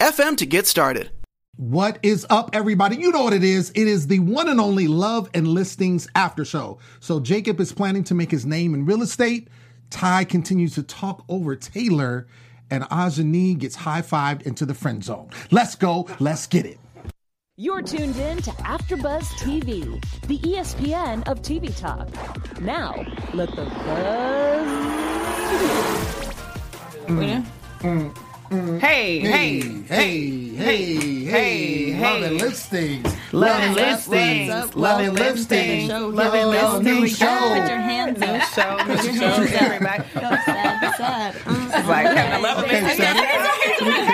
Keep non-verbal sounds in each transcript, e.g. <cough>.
anchor.fm to get started. What is up, everybody? You know what it is. It is the one and only Love and Listings After Show. So Jacob is planning to make his name in real estate. Ty continues to talk over Taylor, and Ajani gets high fived into the friend zone. Let's go. Let's get it. You're tuned in to AfterBuzz TV, the ESPN of TV talk. Now, let the buzz begin. Mm. Mm. Hey, hey, hey, hey, hey, hey, Love and hey. Listings. Love and Listings. listings. Love and Listings. Love and Yo, listings. New show. Put your hands New up. show, Put your show, hands up. everybody. Go sad, sad. It's like uh-huh. having a <laughs>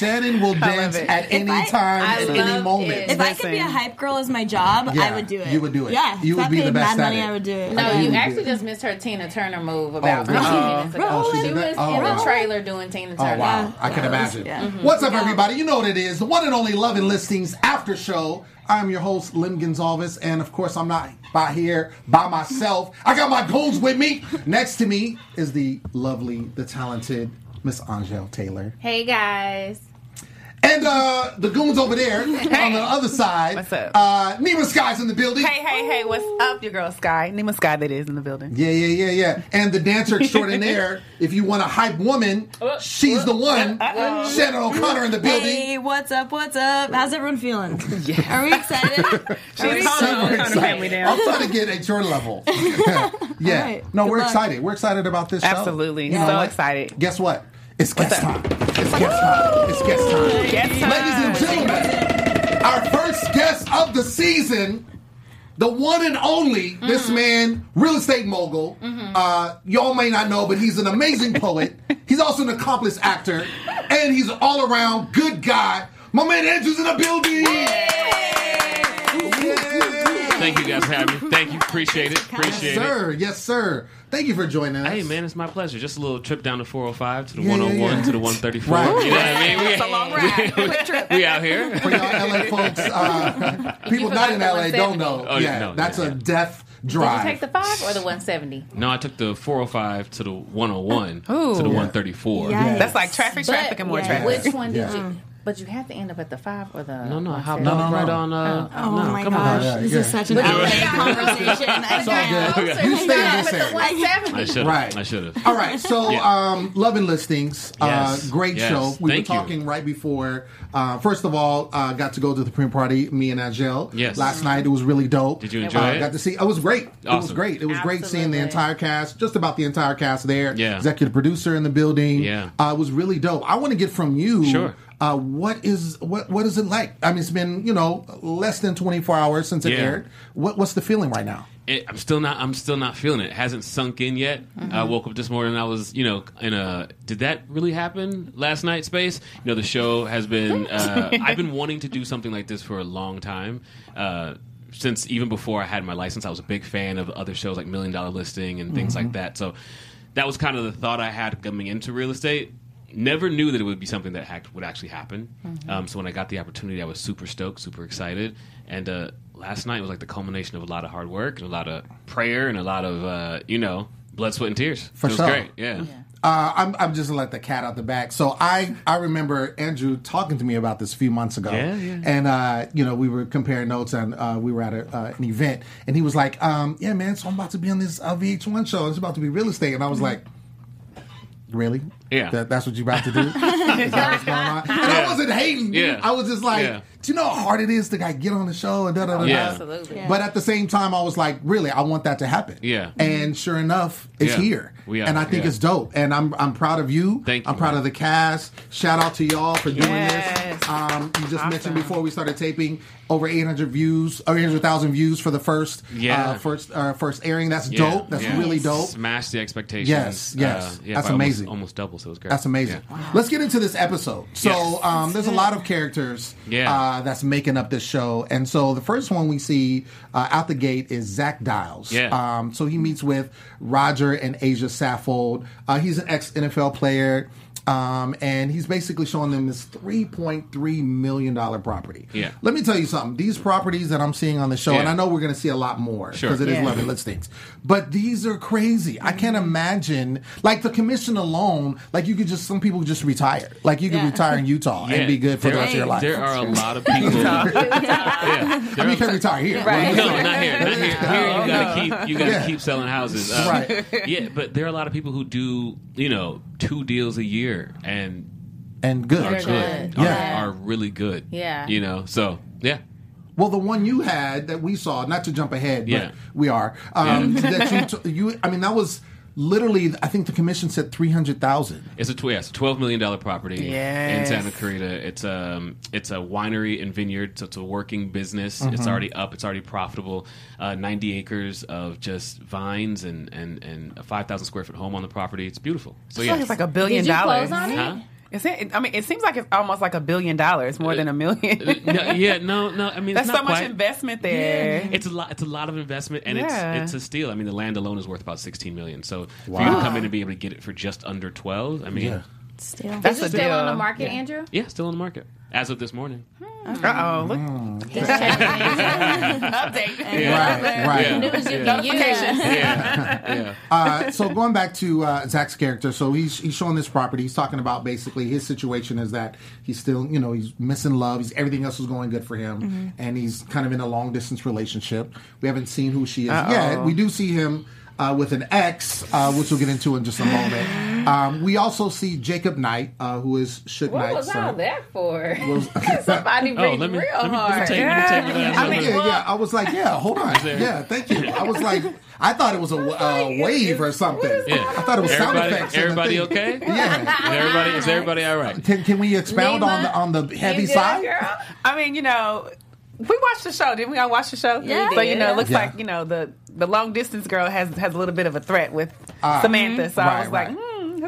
Shannon. Shannon will <laughs> dance it. at any I- time, I at any love moment. it. If I could be a Listen. hype girl as my job, Yeah, I would do it. you would do it. Yeah, You if would I be the paid best mad at money, it. I would do it. No, you you actually just missed her Tina Turner move about really? 15 minutes ago. Oh, she she did was that? Oh, in wow. the trailer doing Tina Turner. Oh Turner. wow, I can imagine. yeah. Mhm. What's up, everybody? You know what it is. The one and only Love and Listings After Show. I'm your host, Lim Gonzalez, and of course, I'm not by here by myself. I got my goons with me. Next to me is the lovely, the talented Miss Angel Taylor, Hey guys. And uh the goons over there <laughs> on the other side. What's up? Uh, Nima Sky's in the building. Hey, hey, hey, what's up, your girl Sky? Nima Sky, that is in the building. Yeah, yeah, yeah, yeah. And the dancer extraordinaire, <laughs> if you want a hype woman, she's the one. Shannon O'Connor in the building. Hey, what's up? What's up? How's everyone feeling? Are we excited? <laughs> Are we She's calm. Super Calm family excited. down. I'm trying to get at your level. yeah. right. No, Good we're luck. excited. We're excited about this show. Absolutely. You know So what? excited. Guess what? It's guest time. It's guest time. It's guest time. Guest time. Ladies and gentlemen, our first guest of the season, the one and only, this man, real estate mogul. Uh, y'all may not know, but he's an amazing poet. <laughs> he's also an accomplished actor, and he's an all around good guy. My man Andrew's in the building. Yeah. Thank you guys for having me. Thank you. Appreciate it. Appreciate it. Yes, sir. Yes, sir. Thank you for joining us. Hey man, it's my pleasure. Just a little trip down the 405 to the Yeah, yeah, 101 yeah. to the 134. Right. You know what I mean? We, It's a long <laughs> ride. Quick trip. we out here. For y'all LA folks, uh, <laughs> people not in LA don't know. Oh, yeah, no, that's yeah, a yeah. death Did drive. you take the five or the 170? No, I took the 405 to the 101 Ooh. to the Yeah. 134. Yeah. That's like traffic, traffic, and more yeah. traffic. Which one did Yeah. you? But you have to end up at the five or the. No, no, I hopped 170? No, no, right no. on. Uh, Oh no, my come gosh, on. Yeah, this yeah. is such an LA conversation. I <laughs> It's all can't. good. So You you stay in ended this up at area. the 170. I should have. Right. I should have. All right, so Yeah. um, Love and Listings, Yes, uh, great yes. show. We Thank were you. talking right before. Uh, first of all, uh, got to go to the premiere party. Me and Angel. Yes. Last night it was really dope. Did you enjoy uh, it? Got to see. It was great. It was Awesome. great. It was great seeing the Absolutely. entire cast. Just about the entire cast there. Yeah. Executive producer in the building. Yeah. Uh, it was really dope. I want to get from you. Sure. Uh, what is what what is it like? I mean, it's been you know less than twenty four hours since it Yeah. aired. What what's the feeling right now? it, I'm still not. I'm still not feeling it. it hasn't sunk in yet. I woke up this morning. and I was, you know, in a. Did that really happen last night? Space. You know, the show has been. Uh, I've been <laughs> wanting to do something like this for a long time. Uh, since even before I had my license, I was a big fan of other shows like Million Dollar Listing and things like that. So that was kind of the thought I had coming into real estate. Never knew that it would be something that hack- would actually happen. Um, so when I got the opportunity, I was super stoked, super excited. And uh, last night was like the culmination of a lot of hard work and a lot of prayer and a lot of uh, you know blood, sweat, and tears. For it was sure. great. Yeah. Uh, I'm, I'm just gonna let the cat out the back. So I, I remember Andrew talking to me about this a few months ago, Yeah, yeah. and uh, you know we were comparing notes, and uh, we were at a, uh, an event, and he was like, um, "Yeah, man, so I'm about to be on this uh, VH1 show. It's about to be real estate," and I was like, Really? Yeah. That, that's what you about to do? <laughs> Is that what's going on? And I wasn't hating. Yeah. I was just like, Yeah. do you know how hard it is to like get on the show and da da da? Yeah. da? Absolutely. But at the same time, I was like, really, I want that to happen. Yeah. And sure enough, it's Yeah. here. We are, and I think yeah. it's dope. And I'm I'm proud of you. Thank you, I'm proud man. of the cast. Shout out to y'all for doing Yes. this. Um, you just mentioned before we started taping over 800 views, or 800,000 views for the first Yeah. uh, first uh, first airing. That's Yeah, dope. That's yeah. really dope. Smashed the expectations. Yes, yes. Uh, yeah, That's by almost- amazing. Almost, double, so it was great. That's amazing. Yeah. Let's get into this episode. So, Yes. um, there's a lot of characters Yeah. uh, that's making up this show, and so the first one we see uh, out the gate is Zach Diles. Yeah. Um, so he meets with Rodger and Asia Saffold. Uh, he's an ex NFL player. Um, and he's basically showing them this three point three million dollar property. Yeah. Let me tell you something. These properties that I'm seeing on the show, Yeah. and I know we're going to see a lot more Sure. because it is Yeah. lovely listings. But these are crazy. I can't imagine like the commission alone. Like you could just some people just retire. Like you could Yeah. retire in Utah Yeah, and be good for the rest of your life. There are a lot of people. <laughs> yeah, I mean, you can retire here. Right. No, not here. Not here. Here you gotta keep you gotta Yeah. keep selling houses. Uh, Right. Yeah, but there are a lot of people who do you know two deals a year and And good. are good. good. Are, Yeah. are really good. Yeah. You know. So yeah. Well, the one you had that we saw, not to jump ahead, but Yeah. we are. Um, that you, t- you, I mean, that was literally. I think the commission said three hundred thousand. It's a tw- yeah, it's a twelve million dollar property in Santa Clarita. It's um it's a winery and vineyard, so it's a working business. It's Mm-hmm. already up. It's already profitable. Uh, Ninety acres of just vines and and and a five thousand square foot home on the property. It's beautiful. So yeah, like it's like a billion Did you dollars. close on it? Huh? Is it, I mean, it seems like it's almost like a billion dollars more than a million. <laughs> no, yeah, no, no. I mean, That's it's so not much quite. investment there. It's a lot. It's a lot of investment, and Yeah. it's it's a steal. I mean, the land alone is worth about sixteen million. So for you to come in and be able to get it for just under twelve, I mean, Yeah. yeah, Still. That's Is a it still deal. on the market, Andrew? Yeah, still on the market as of this morning. Hmm. Uh oh, look, <laughs> update. Right, right. Yeah. News you can use. Yeah, <laughs> yeah. Uh, so going back to uh, Zach's character, so he's he's showing this property. He's talking about basically his situation is that he's still, you know, he's missing love. He's everything else is going good for him, and he's kind of in a long distance relationship. We haven't seen who she is yet. We do see him. Uh, with an ex, uh, which we'll get into in just a moment. <laughs> <laughs> Um, we also see Jacob Knight, uh, who is Shook What was all that for? <laughs> Was- <laughs> Somebody Oh, breathed let me, real let me, let me hard. take, let me take I mean, yeah, yeah. I was like, yeah, hold on. Yeah, thank you. I was like, I thought it was a uh, wave or something. Yeah. I thought it was sound effects. everybody okay? Yeah. Is everybody, is everybody all right? Can, can we expound on the on the heavy good, side? girl? I mean, you know, we watched the show, didn't we? I watched the show. Yeah. So you know, it looks Yeah. like you know the the long distance girl has has a little bit of a threat with Ah. Samantha. So I Right, was like, right.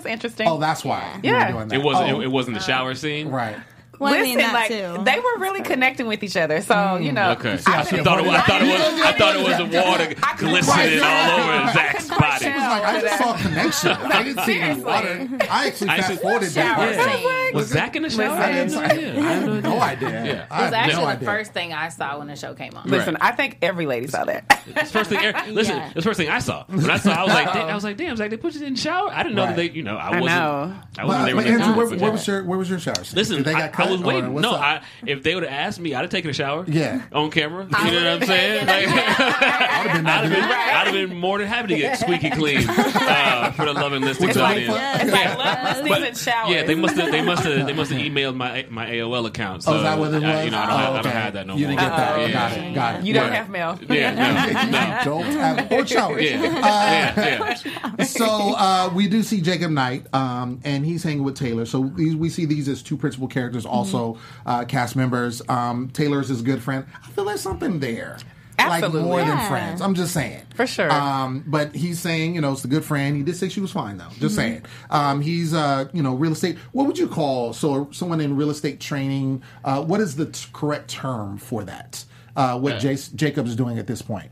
That's interesting. Oh, that's why. you were Yeah. doing that. It wasn't. Oh, It, it wasn't the shower scene. right. Well, I Listen, mean, like too. they were really connecting with each other. So you mm. know, Okay. I I thought, it was, I thought it was. I thought it was the water I couldn't glistening all over I Zach's couldn't body. tell. It was like I just saw a connection. I didn't see any water. I actually I fast said- forwarded that. Shower part. Was Zach in the shower? Listen, I had no idea. I had no idea. Yeah. It was actually no the idea. first thing I saw when the show came on. Listen, Right. I think every lady saw that. It's the first thing. Er, <laughs> listen, Yeah. it's the first thing I saw. When I saw, I was like, damn, I was like, damn, Zach, they put you in the shower. I didn't know that they, you know, I I wasn't. know. I wasn't But, there but Andrew, where, where was your where was your shower? Listen, they I, got I cut was waiting. what's No. I, if they would have asked me, I'd have taken a shower. Yeah. on camera. You know what I'm saying? Like, <laughs> I'd been have that been, dude. I'd have been more than happy to get squeaky <laughs> clean uh, for the loving listings It's audience. Yes. It's like love listings But- and showers. Yeah, they must have. They must have. They must have <laughs> emailed my my AOL account. So Oh, is that what it was? uh, you know, I don't, Oh, have, I okay. don't have that no you more. didn't get that. Yeah. Got it. Got it. You don't Yeah. have mail. Yeah, no, no. You don't have or showers. Yeah, yeah, yeah. so uh, we do see Jacob Knight, um, and he's hanging with Taylor. So we, we see these as two principal characters, also uh, cast members. Um, Taylor is his good friend. I feel there's something there. Like Absolutely. more than friends. I'm just saying. For sure. Um, but he's saying, you know, it's a good friend. He did say she was fine though. Just saying. Um, he's, uh, you know, real estate. What would you call so someone in real estate training? Uh, what is the t- correct term for that? Uh, what Jace, Jacob's doing at this point?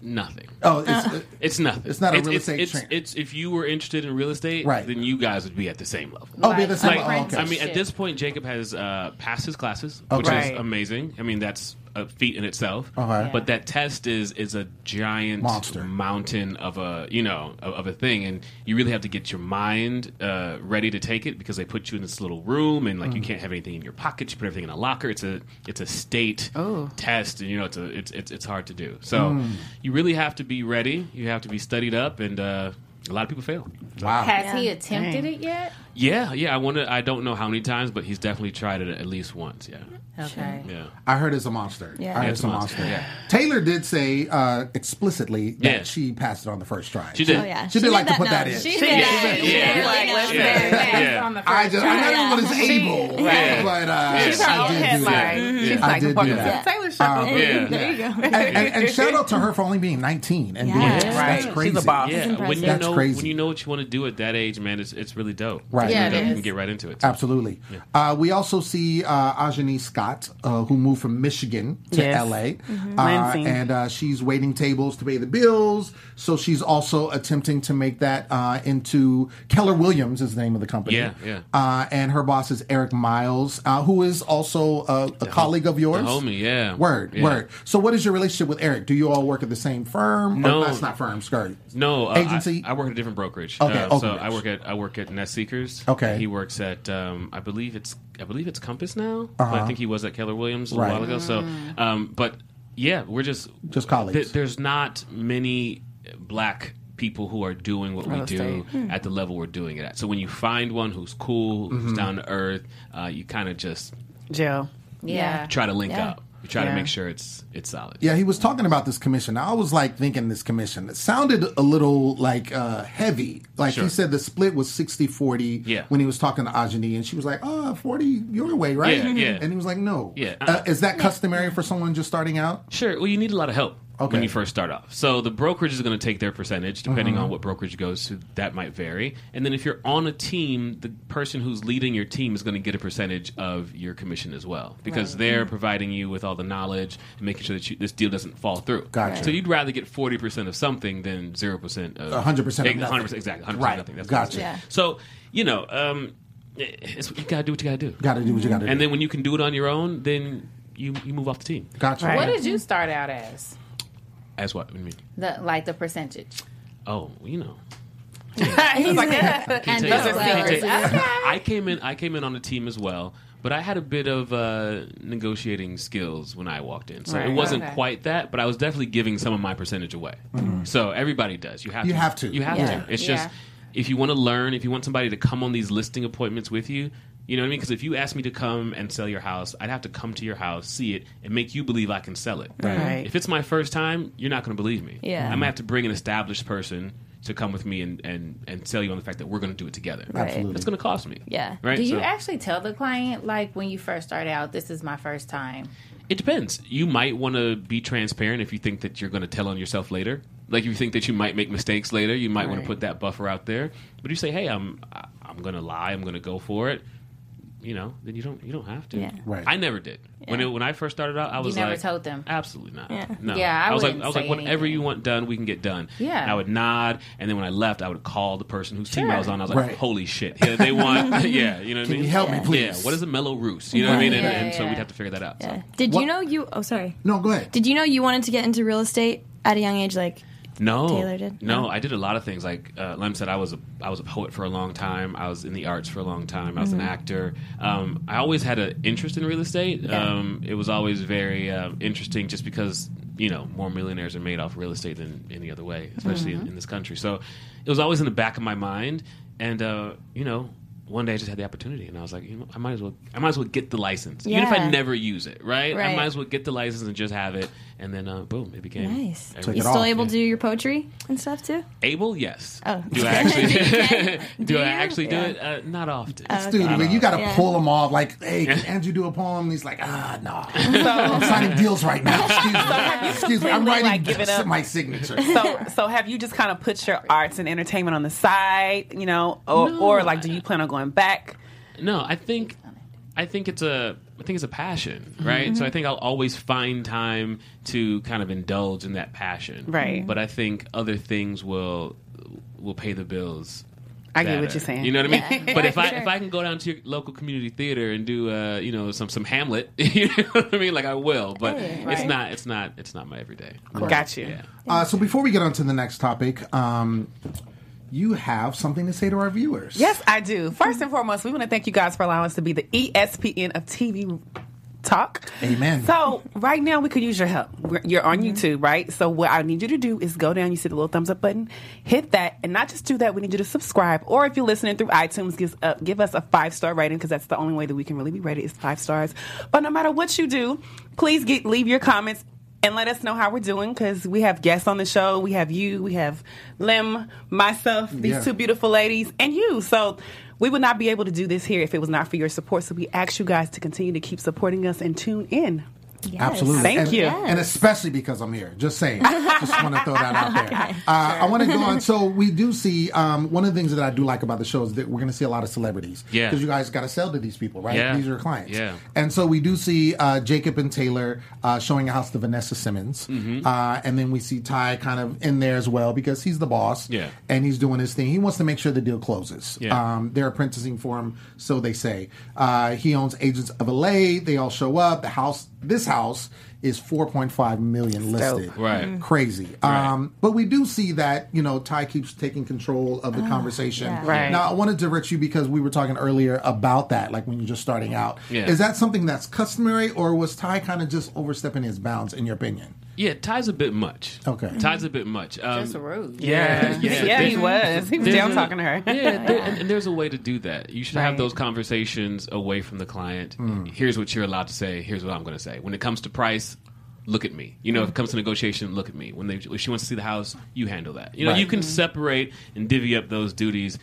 Nothing. Oh, it's, It's nothing. It's not a it's, real it's, estate It's, train- it's if you were interested in real estate, Right. then you guys would be at the same level. oh, be the same. Like, oh, okay. I mean, at this point, Jacob has uh, passed his classes, which Okay. is amazing. I mean, that's a feat in itself. Okay. But that test is is a giant Monster. mountain of a you know of, of a thing, and you really have to get your mind uh, ready to take it because they put you in this little room, and like you can't have anything in your pockets. You put everything in a locker. It's a it's a state test, and you know it's a it's it's, it's hard to do. So you really have to be ready. You have to be studied up, and uh, a lot of people fail. Wow. Has he Yeah. attempted it yet? Yeah, yeah. I wonder. I don't know how many times, but he's definitely tried it at least once. Yeah, Okay. yeah. I heard it's a monster. Yeah. I heard Yeah, it's a monster. yeah. Taylor did say uh, explicitly that Yeah. she passed it on the first try. She did. Oh yeah, She did like to put no, that in. She She did did. that. She She did. did. Like, Like, listen. Yeah. On the I first just try. I know everyone is She- able, Yeah. but uh, She's her I own did do headline. that. She's I like, did fuck do it. that. Taylor Show. Um, Yeah. There you go. and, and, and shout out to her for only being 19 and doing Yeah. this. That's crazy. She's a boss. Yeah, when you That's know crazy. when you know what you want to do at that age, man, it's it's really dope. Right. Yeah, It's really it dope. You can get right into it. Absolutely. Uh, we also see uh, Ajani Scott, uh, who moved from Michigan to Yes. LA. Mm-hmm. Uh, and uh, she's waiting tables to pay the bills. So she's also attempting to make that uh, into Keller Williams, is the name of the company. Yeah, yeah. Uh, and her boss is Eric Miles, uh, who is also a, a colleague of yours. The homie, yeah. Word, Yeah. word. So, what is your relationship with Eric? Do you all work at the same firm? No. Or, that's not firm, skirt. No, uh, Agency? I, I work at a different brokerage. Okay, uh, so brokerage. I work at I work at Nest Seekers. Okay. he works at um, I believe it's I believe it's Compass now. But I think he was at Keller Williams a Uh-huh. Right. while ago. So, um, but yeah, we're just Just colleagues. th- there's not many black people who are doing what we Real do estate. at the level we're doing it at. So when you find one who's cool, Mm-hmm. who's down to earth, uh, you kind of just Jill. Yeah. try to link Yeah. up. You try to make sure it's it's solid. Yeah, he was talking about this commission. I was like thinking this commission. It sounded a little like uh, heavy. Like he said the split was 60-40 Yeah. when he was talking to Ajani and she was like, oh, 40 your way, right? Yeah, yeah. And he was like, no. Yeah. Uh, is that customary for someone just starting out? Sure. Well, you need a lot of help Okay. when you first start off. So the brokerage is going to take their percentage, depending Uh-huh. on what brokerage goes to. That might vary. And then if you're on a team, the person who's leading your team is going to get a percentage of your commission as well, because they're providing you with all the knowledge and making sure that you, this deal doesn't fall through. Gotcha. So you'd rather get forty percent of something than zero percent of 100% of nothing. hundred percent exactly. Hundred Right. percent nothing. That's Gotcha. Yeah. So you know, um, it's, you gotta do what you gotta do. Got to do what you got to do. And then when you can do it on your own, then you you move off the team. Gotcha. Right. What did you start out as? As what? What do you mean? The like the percentage. Oh, you know. <laughs> He's like, yeah. And you- I can't sellers. tell you. I came in. I came in on the team as well, but I had a bit of uh, negotiating skills when I walked in. So Right. it wasn't Okay. quite that, but I was definitely giving some of my percentage away. So everybody does. You have Mm-hmm. You to. have to. You have Yeah. to. It's Yeah. just if you want to learn, if you want somebody to come on these listing appointments with you. You know what I mean? Because if you ask me to come and sell your house, I'd have to come to your house, see it, and make you believe I can sell it. Right. If it's my first time, you're not going to believe me. Yeah. I might have to bring an established person to come with me and, and, and sell you on the fact that we're going to do it together. Right. Absolutely. That's going to cost me. Yeah. Right? Do you So- actually tell the client like when you first start out, this is my first time? It depends. You might want to be transparent if you think that you're going to tell on yourself later. Like if you think that you might make mistakes later, you might want to put that buffer out there. But you say, "Hey, I'm I'm going to lie. I'm going to go for it," you know, then you don't you don't have to. Yeah. Right. I never did. When it, when I first started out, I was never like, told them? Absolutely not. Yeah. No. Yeah, I was like I was like say whatever anything. you want done, we can get done. Yeah. And I would nod, and then when I left, I would call the person whose team I was on. I was like, Right. "Holy shit! Yeah, they want. <laughs> <laughs> yeah, you know what I mean? you help me, Yeah. please? Yeah. What is a Mello-Roos? You know what I mean? And, Yeah, and so yeah. we'd have to figure that out. Yeah. So. Did What- you know you? Oh, sorry. No, go ahead. Did you know you wanted to get into real estate at a young age? Like, No, Taylor did? No, No? I did a lot of things. Like uh, Lem said, I was a I was a poet for a long time. I was in the arts for a long time. I was Mm-hmm. an actor. Um, I always had an interest in real estate. Um, it was always very uh, interesting, just because you know more millionaires are made off real estate than any other way, especially Mm-hmm. in, in this country. So it was always in the back of my mind, and uh, you know. One day I just had the opportunity, and I was like, you know, I might as well, I might as well get the license, even if I never use it, right? I might as well get the license and just have it, and then uh, boom, it became nice. everything. You it still off, able yeah. to do your poetry and stuff too? Able, yes. Oh. Do I actually? <laughs> do, <laughs> Do I actually do Yeah. it? Uh, not often. Dude, man, you got to Yeah. pull them off. Like, hey, can Andrew do a poem? And he's like, ah, no. <laughs> I'm signing deals right now. Excuse me. Excuse me. I'm writing like, given up? my signature. So, so have you just kind of put your arts and entertainment on the side, you know, or, No, or like, do you plan on going back? No, I think, I think it's a, I think it's a passion, right? Mm-hmm. So I think I'll always find time to kind of indulge in that passion, Right. But I think other things will, will pay the bills. I get what better. you're saying. You know what I mean? Yeah. But if <laughs> I Sure. if I can go down to your local community theater and do uh you know some some Hamlet, <laughs> you know what I mean? Like I will, but it's Right. not it's not it's not my everyday. Got you. Yeah. Uh, so before we get on to the next topic, um, you have something to say to our viewers. Yes, I do. First and foremost, we want to thank you guys for allowing us to be the ESPN of TV Talk. Amen. So right now we could use your help. We're, you're on YouTube, right? So what I need you to do is go down. You see the little thumbs up button, hit that, and not just do that. We need you to subscribe, or if you're listening through iTunes, give, uh, give us a five star rating because that's the only way that we can really be rated is five stars. But no matter what you do, please get leave your comments and let us know how we're doing because we have guests on the show. We have you, we have Lim, myself, these Yeah. two beautiful ladies, and you. So we would not be able to do this here if it was not for your support. So we ask you guys to continue to keep supporting us and tune in. Absolutely. Thank and, you. And especially because I'm here. Just saying. <laughs> Just want to throw that out there. Uh, I want to go on. So we do see um, one of the things that I do like about the show is that we're going to see a lot of celebrities. Yeah. Because you guys got to sell to these people, right? Yeah. These are your clients. Yeah. And so we do see uh, Jacob and Taylor uh, showing a house to Vanessa Simmons. Mm-hmm. Uh, and then we see Ty kind of in there as well because he's the boss. Yeah. And he's doing his thing. He wants to make sure the deal closes. Yeah. Um, they're apprenticing for him, so they say. Uh, he owns Agents of LA. They all show up. The house, this house, is 4.5 million listed. Right. Mhm. Crazy. Um, but we do see that, you know, Ty keeps taking control of the conversation. yeah. Right. Now, I wanted to direct you because we were talking earlier about that, like when you're just starting out. Yeah. Is that something that's customary, or was Ty kind of just overstepping his bounds, in your opinion? Yeah, Ty's a bit much. Okay. Ty's a bit much. Um, That's rude. Yeah, Yeah. yeah, <laughs> he was. He was There's down a- talking to her. Yeah, <laughs> there, and, and there's a way to do that. You should have those conversations away from the client. Here's what you're allowed to say. Here's what I'm going to say. When it comes to price, look at me. You know, if it comes to negotiation, look at me. When they if she wants to see the house, you handle that. You know, Right. you can separate and divvy up those duties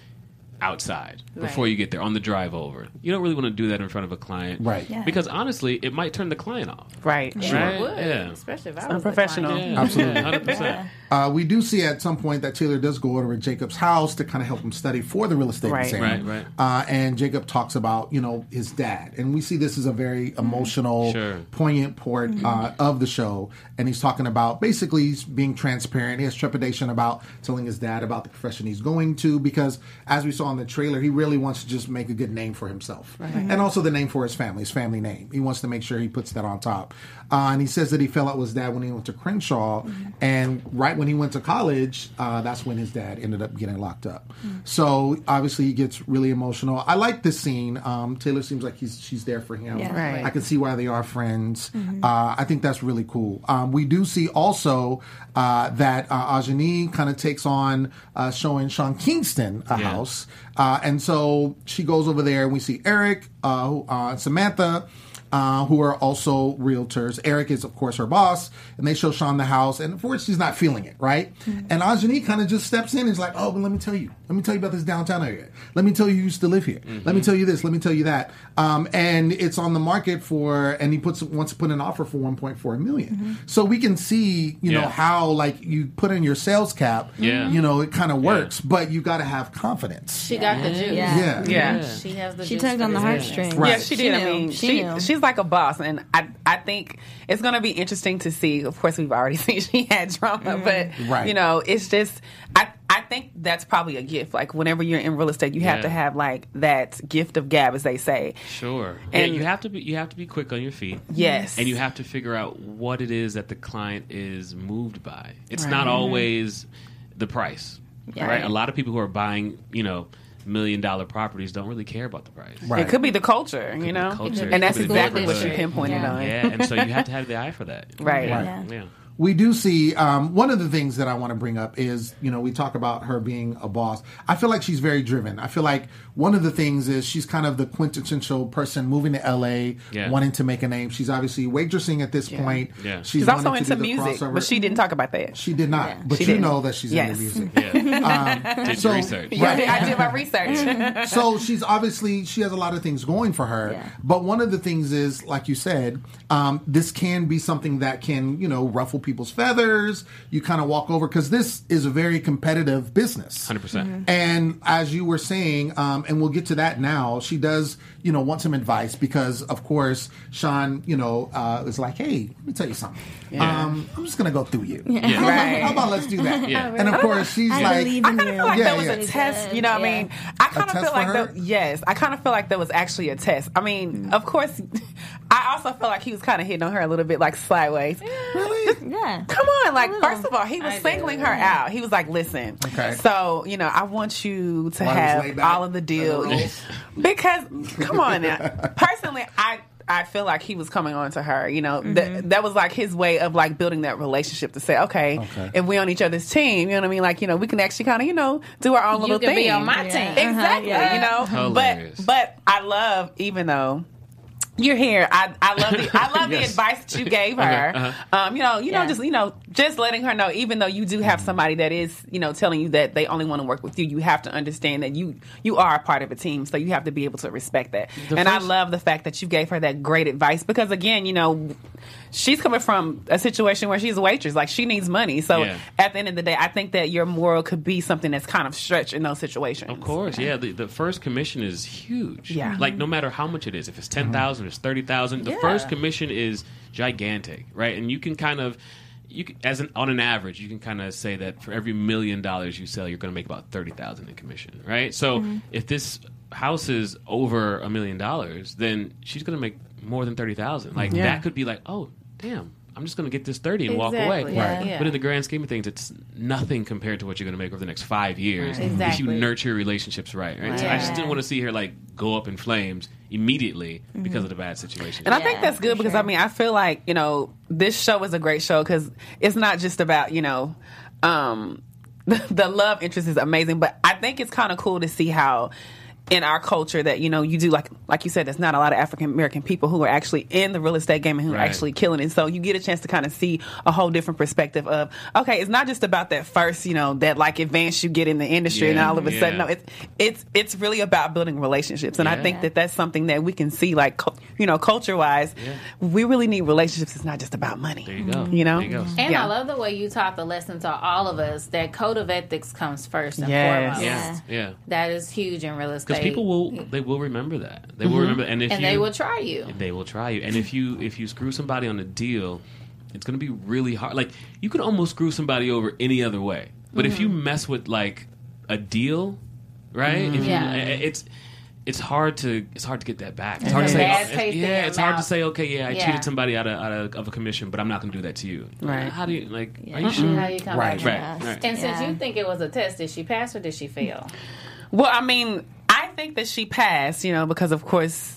outside before Right. you get there on the drive over. You don't really want to do that in front of a client, Right. Yeah. Because honestly, it might turn the client off. Right. Sure Right? would. Yeah. Especially if I was Unprofessional. Yeah, Absolutely. hundred percent. Uh, we do see at some point that Taylor does go over to Jacob's house to kind of help him study for the real estate Right. exam. Right, right. Uh, and Jacob talks about you know his dad, and we see this as a very emotional, Sure. poignant part uh, of the show. And he's talking about basically he's being transparent. He has trepidation about telling his dad about the profession he's going to because, as we saw in the trailer, he really wants to just make a good name for himself, and also the name for his family, his family name. He wants to make sure he puts that on top. Uh, and he says that he fell out with his dad when he went to Crenshaw, and right when he went to college, uh, that's when his dad ended up getting locked up. So obviously he gets really emotional. I like this scene. Um, Taylor seems like he's she's there for him. Yeah. Right. I can see why they are friends. Uh, I think that's really cool. Um, we do see also uh, that uh, Ajani kind of takes on uh, showing Sean Kingston a Yeah. house, uh, and so she goes over there, and we see Eric, uh, uh, Samantha. Uh, who are also realtors. Eric is, of course, her boss, and they show Sean the house, and of course, she's not feeling it, right? And Ajani kind of just steps in and is like, "Oh, but let me tell you, let me tell you about this downtown area. Let me tell you, you used to live here. Let me tell you this. Let me tell you that." Um, and it's on the market for, and he puts wants to put an offer for 1.4 million. So we can see, you know, how like you put in your sales cap, Yeah. you know, it kind of works, but you got to have confidence. She got the juice. Yeah. Yeah. Yeah. She has the She juice tugged on the this heartstrings. business. Right. Yeah, she She did. I mean, She she, she's like a boss, and I I think it's going to be interesting to see. Of course, we've already <laughs> seen she had drama, mm-hmm. but Right. you know, it's just I I think that's probably a gift. Like whenever you're in real estate, you have to have like that gift of gab, as they say. Sure. And- yeah, you have to be you have to be quick on your feet. Yes, And you have to figure out what it is that the client is moved by. It's Right. not always the price. Yeah. Right? A lot of people who are buying, you know, million dollar properties don't really care about the price. Right. It could be the culture, you know, culture, and that's could be the exactly what you neighborhood. pinpointed Yeah. on. Yeah, and so you have to have the eye for that. Right. Yeah. Right. yeah. We do see um, one of the things that I want to bring up is you know we talk about her being a boss. I feel like she's very driven. I feel like one of the things is she's kind of the quintessential person moving to LA, Yeah. wanting to make a name. She's obviously waitressing at this point. Yeah. She's also into the music, crossover. but she didn't talk about that. She did not, Yeah. but She you didn't. know that she's Yes. into music. <laughs> Yeah. Did so- research. I did- Right. I did my research. <laughs> so she's obviously she has a lot of things going for her Yeah. but one of the things is like you said um, this can be something that can you know ruffle people's feathers you kind of walk over because this is a very competitive business 100%. percent Mm-hmm. and as you were saying um, and we'll get to that now she does you know want some advice because of course sean you know uh, is like hey let me tell you something um, i'm just gonna go through you Yeah. how, Right. about, how about let's do that <laughs> Yeah. and of course she's I like I kind of feel like Yeah, that was yeah. a test. You know what I mean? I kind of feel like her? that. Yes, I kind of feel like that was actually a test. I mean, of course, I also felt like he was kind of hitting on her a little bit, like sideways. really Yeah. Come on, like first of all, he was I do. singling her out. He was like, "Listen, Okay. so you know, I want you to While have all of the deals <laughs> because, come on now. Personally, I I feel like he was coming on to her. You know, that that was like his way of like building that relationship to say, okay, Okay. if we're on each other's team, you know what I mean? Like, you know, we can actually kind of, you know, do our own You little can thing. be on my Yeah. team. Exactly. Uh-huh, yeah. You know, Hilarious. but but I love even though. You're here. I, I love the I love the <laughs> advice that you gave her. uh-huh. Um, you know, you know, just you know, just letting her know. Even though you do have somebody that is, you know, telling you that they only want to work with you, you have to understand that you you are a part of a team. So you have to be able to respect that. The and I love the fact that you gave her that great advice because again, you know, she's coming from a situation where she's a waitress, like she needs money. So Yeah. at the end of the day, I think that your moral could be something that's kind of stretched in those situations. Of course, yeah. The, the first commission is huge. Yeah. Like no matter how much it is, if it's ten thousand, mm-hmm. it's thirty thousand. The Yeah. first commission is gigantic, right? And you can kind of, you can, as an on an average, you can kind of say that for every million dollars you sell, you're going to make about thirty thousand in commission, right? So mm-hmm. if this house is over a million dollars, then she's going to make more than thirty thousand. Like Yeah. that could be like, oh, damn. I'm just going to get this 30 and walk away. yeah. Right. Yeah. But in the grand scheme of things, it's nothing compared to what you're going to make over the next five years Right. if you nurture your relationships right. right? So I just didn't want to see her like go up in flames immediately because of the bad situation. And I think that's good because I mean I feel like you know this show is a great show because it's not just about you know um, <laughs> the, the love interest is amazing, but I think it's kind of cool to see how in our culture that you know you do like like you said there's not a lot of African American people who are actually in the real estate game and who are actually killing it. So you get a chance to kind of see a whole different perspective of okay, it's not just about that first you know that like advance you get in the industry and Yeah, all of a sudden no it's it's it's really about building relationships and I think that that's something that we can see like you know culture wise we really need relationships it's not just about money There you go. you know There you go. And Yeah. I love the way you taught the lesson to all of us that code of ethics comes first and Yes. foremost. Yeah, yeah. That is huge in real estate. Because people will they will remember that. They Mm-hmm. will remember, and if and you, they will try you. they will try you. And if you if you screw somebody on a deal, it's going to be really hard. Like you could almost screw somebody over any other way, but if you Mm-hmm. mess with like a deal, right? If you, Yeah. it's it's hard to it's hard to get that back. It's It's hard to say, bad it's- yeah, your it's hard to say, okay, yeah, I Yeah. cheated somebody out of, out of of a commission, but I'm not going to do that to you. Right. How do you like? Are you sure? How sure? you come Right. back. Right. Right. And since you think it was a test, did she pass or did she fail? well I mean I think that she passed you know because of course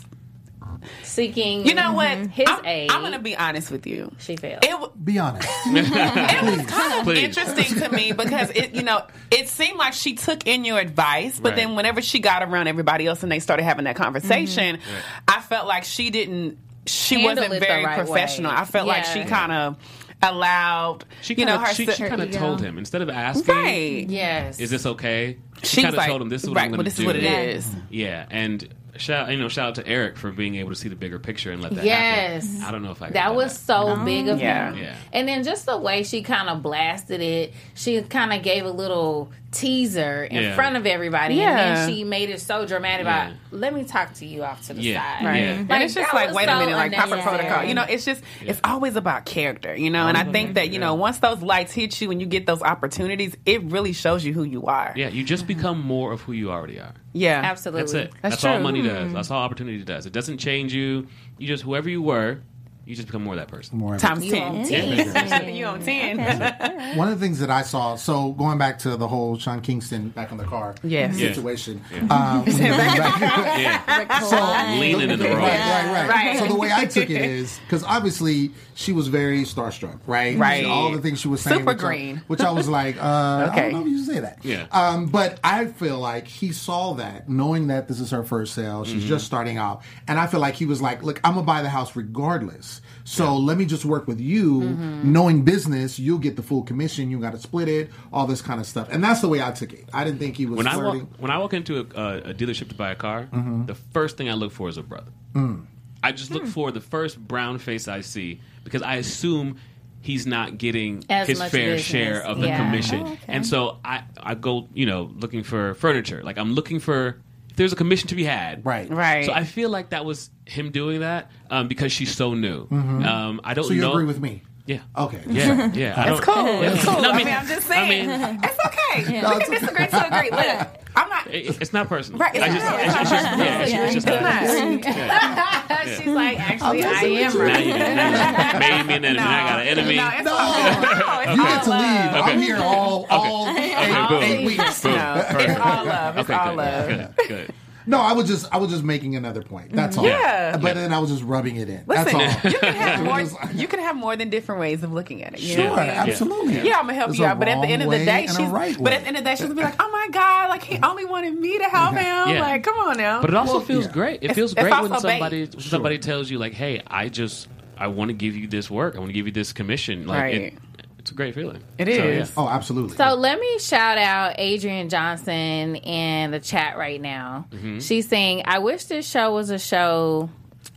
Seeking you know what his I'm, aid. I'm gonna be honest with you she failed. it, w- Be honest. <laughs> it was kind of Please. interesting to me because it, you know, it seemed like she took in your advice, but Right. then whenever she got around everybody else and they started having that conversation, mm-hmm. I felt like she didn't. She Handle wasn't very right professional. way. I felt like she kind of allowed, She you kind know, of her. she, she kind of told him instead of asking, right. yes. "Is this okay?" She She kind of like, told him, "This is what right, I'm going to this do." is what it is. Yeah. and shout you know shout out to Eric for being able to see the bigger picture and let that Yes. happen. I don't know if I That have was so oh, big of Yeah. him. Yeah. And then just the way she kind of blasted it, she kind of gave a little teaser in Yeah. front of everybody. Yeah. And then she made it so dramatic Yeah. about, let me talk to you off to the Yeah. side. Right. Yeah. And it's just like, was wait a minute, like proper protocol. You know, it's just, it's always about character, you know, and I think that, you know, once those lights hit you and you get those opportunities, it really shows you who you are. Yeah, you just become more of who you already are. Yeah. Absolutely. That's it. That's That's, all true. money mm-hmm. does. That's all opportunity does. It doesn't change you. You just whoever you were, you just become more that person. More Times You 10. on Yeah. ten. you on 10. <laughs> One of the things that I saw, so going back to the whole Sean Kingston back on the car Yes. Yeah. situation. Um, when he went back- <laughs> Yeah, so, leaning in the right, road. right, right, Right. So the way I took it <laughs> is because obviously she was very starstruck, right? Right. All the things she was saying, Super which I- green. which I was like, uh, I Okay. don't know if you say that. Yeah. Um, but I feel like he saw that, knowing that this is her first sale. She's Mm-hmm. just starting out, and I feel like he was like, "Look, I'm gonna buy the house regardless. So let me just work with you, Mm-hmm. knowing business. You'll get the full commission. You got to split it, all this kind of stuff. And that's the way I took it. I didn't think he was When I walk when I walk into a, a, a dealership to buy a car, Mm-hmm. the first thing I look for is a brother. Mm. I just look for the first brown face I see because I assume he's not getting As his fair business. share of the Yeah. commission. Oh, okay. And so I, I go, you know, looking for furniture. Like I'm looking for if there's a commission to be had. Right. Right. So I feel like that was him doing that um, because she's so new. Um, I don't Mm-hmm. So you know. agree with me? Yeah. Okay. Yeah. Yeah. I It's don't- cool. It's cool. No, I I mean, mean- I'm just saying. I mean- <laughs> it's okay. <laughs> No, we it's can disagree to agree. Look, I'm not. It- It's not personal. Right, it's I just, not. it's, it's just, yeah, it's, it's just It's not. not. <laughs> She's like, actually, I am Now right. you, now you made me an enemy. I got an enemy. No, it's No. all, no, it's You all get to love. leave. I'm Okay. here all all eight, boom. eight weeks. Boom. No, it's all love. It's Okay, all good, love. good, good. No, I was just I was just making another point. That's mm-hmm. all. Yeah. But then I was just rubbing it in. Listen, That's all. you can <laughs> have more. You can have more than different ways of looking at it. you Sure, know? absolutely. Yeah, I'm gonna help There's you out. But at the end of the day, she's. right but at the end of the day, she's gonna be like, "Oh my god! Like he only wanted me to help him. Yeah. Like, come on now." But it also Well, feels yeah. great. It It's- feels it's great also when bait. somebody somebody tells you like, "Hey, I just I want to give you this work. I want to give you this commission." Like, Right. it, it's a great feeling. It So, is. yeah. Oh, absolutely. So let me shout out Adrian Johnson in the chat right now. Mm-hmm. She's saying, I wish this show was a show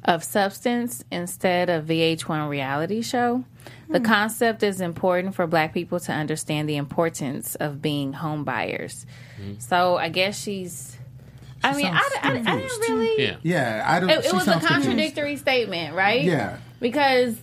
of substance instead of VH1 reality show. The Hmm. concept is important for black people to understand the importance of being home buyers. Mm-hmm. So I guess she's. I mean, I, sounds I, I didn't really. Yeah. yeah, I don't. It, it she was a sounds confused. contradictory statement, right? Yeah. Because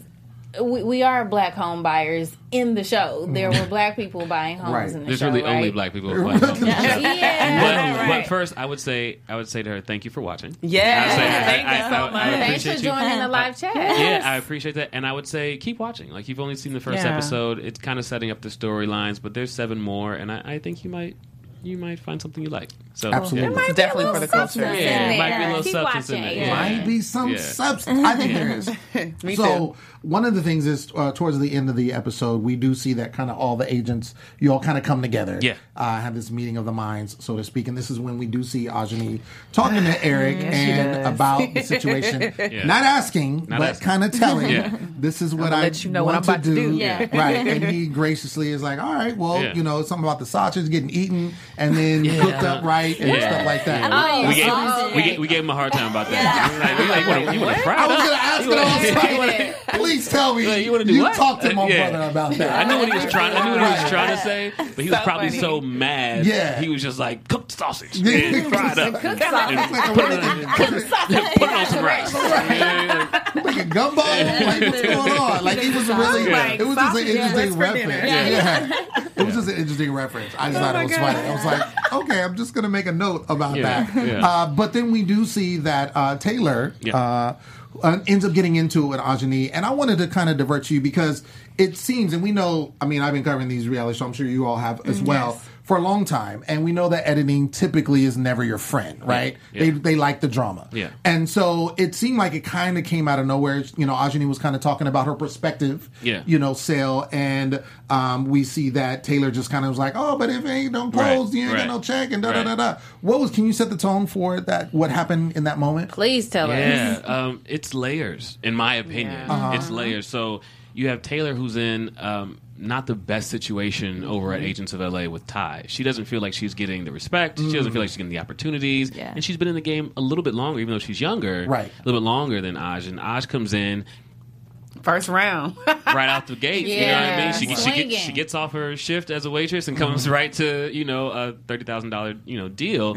we, we are black home buyers in the show. There were black people buying homes Right. in the show. There's show. really only black people. who buy homes. <laughs> Yeah, But, right, but first, I would say I would say to her, thank you for watching. Yeah. I would say, Thank I, you I, so I, I much. Thanks appreciate for you. joining the live chat. Yeah, I appreciate that, and I would say keep watching. Like you've only seen the first Yeah. episode; it's kind of setting up the storylines, but there's seven more, and I, I think you might you might find something you like. So Absolutely. yeah. It Definitely for the culture. substance Yeah, it might be a little Keep substance in watching. there. Yeah. Might be some Yeah. substance. <laughs> I think there is. <laughs> Me so too. one of the things is uh, towards the end of the episode, we do see that kind of all the agents, you all kind of come together. Yeah. uh, have this meeting of the minds, so to speak, and this is when we do see Ajani talking to Eric <laughs> and about the situation, Yeah. not asking, Not but kind of telling. Yeah. This is what I'ma let you know what want I'm about to do. Yeah. right? And he graciously is like, "All right, well, Yeah. you know, something about the sausage getting eaten and then cooked up right and Yeah. stuff like that." Oh, we, gave, sausage. we, gave, we gave him a hard time about that. Like, we like, you wanna- you want to fry I was gonna ask it. I was like, please tell me. Like, you wanna do what? talked to my yeah. brother about that. I knew what he was trying. I knew what he was trying to say, but he was So probably funny. so mad. Yeah. he was just like, cooked sausage Yeah. and fry it up, <laughs> and sausage. put it, on, <laughs> put, it, on some rice." <laughs> Yeah. like a gumbo. Like what's going on? Like it was really. It was just an interesting that's for dinner. reference. Yeah. It was just an interesting reference. I just oh thought it was funny. I was like, okay, I'm just gonna make a note about Yeah, that. yeah. Uh, but then we do see that uh, Taylor. Yeah. Uh, uh, ends up getting into it with Ajani, and I wanted to kind of divert you because it seems, and we know, I mean, I've been covering these reality shows, I'm sure you all have as well, for a long time, and we know that editing typically is never your friend, right? Yeah. They they like the drama, Yeah. and so it seemed like it kind of came out of nowhere. You know, Ajani was kind of talking about her perspective, Yeah. you know, sale, and um, we see that Taylor just kind of was like, "Oh, but if it ain't no clothes, Right, you ain't right, got no check," and da da right. da da. What was? Can you set the tone for that? What happened in that moment? Please tell Yeah, us. um, it's layers, in my opinion. Yeah. Uh-huh. It's layers. So you have Taylor, who's in um, not the best situation over Mm-hmm. at Agents of LA with Ty. She doesn't feel like she's getting the respect. She Mm. doesn't feel like she's getting the opportunities. Yeah. And she's been in the game a little bit longer, even though she's younger. Right. A little bit longer than Aj. And Aj comes in First round. <laughs> right out the gate. You know what I mean? She, she, gets, she gets off her shift as a waitress and comes Mm-hmm. right to you know a thirty thousand dollar you know deal,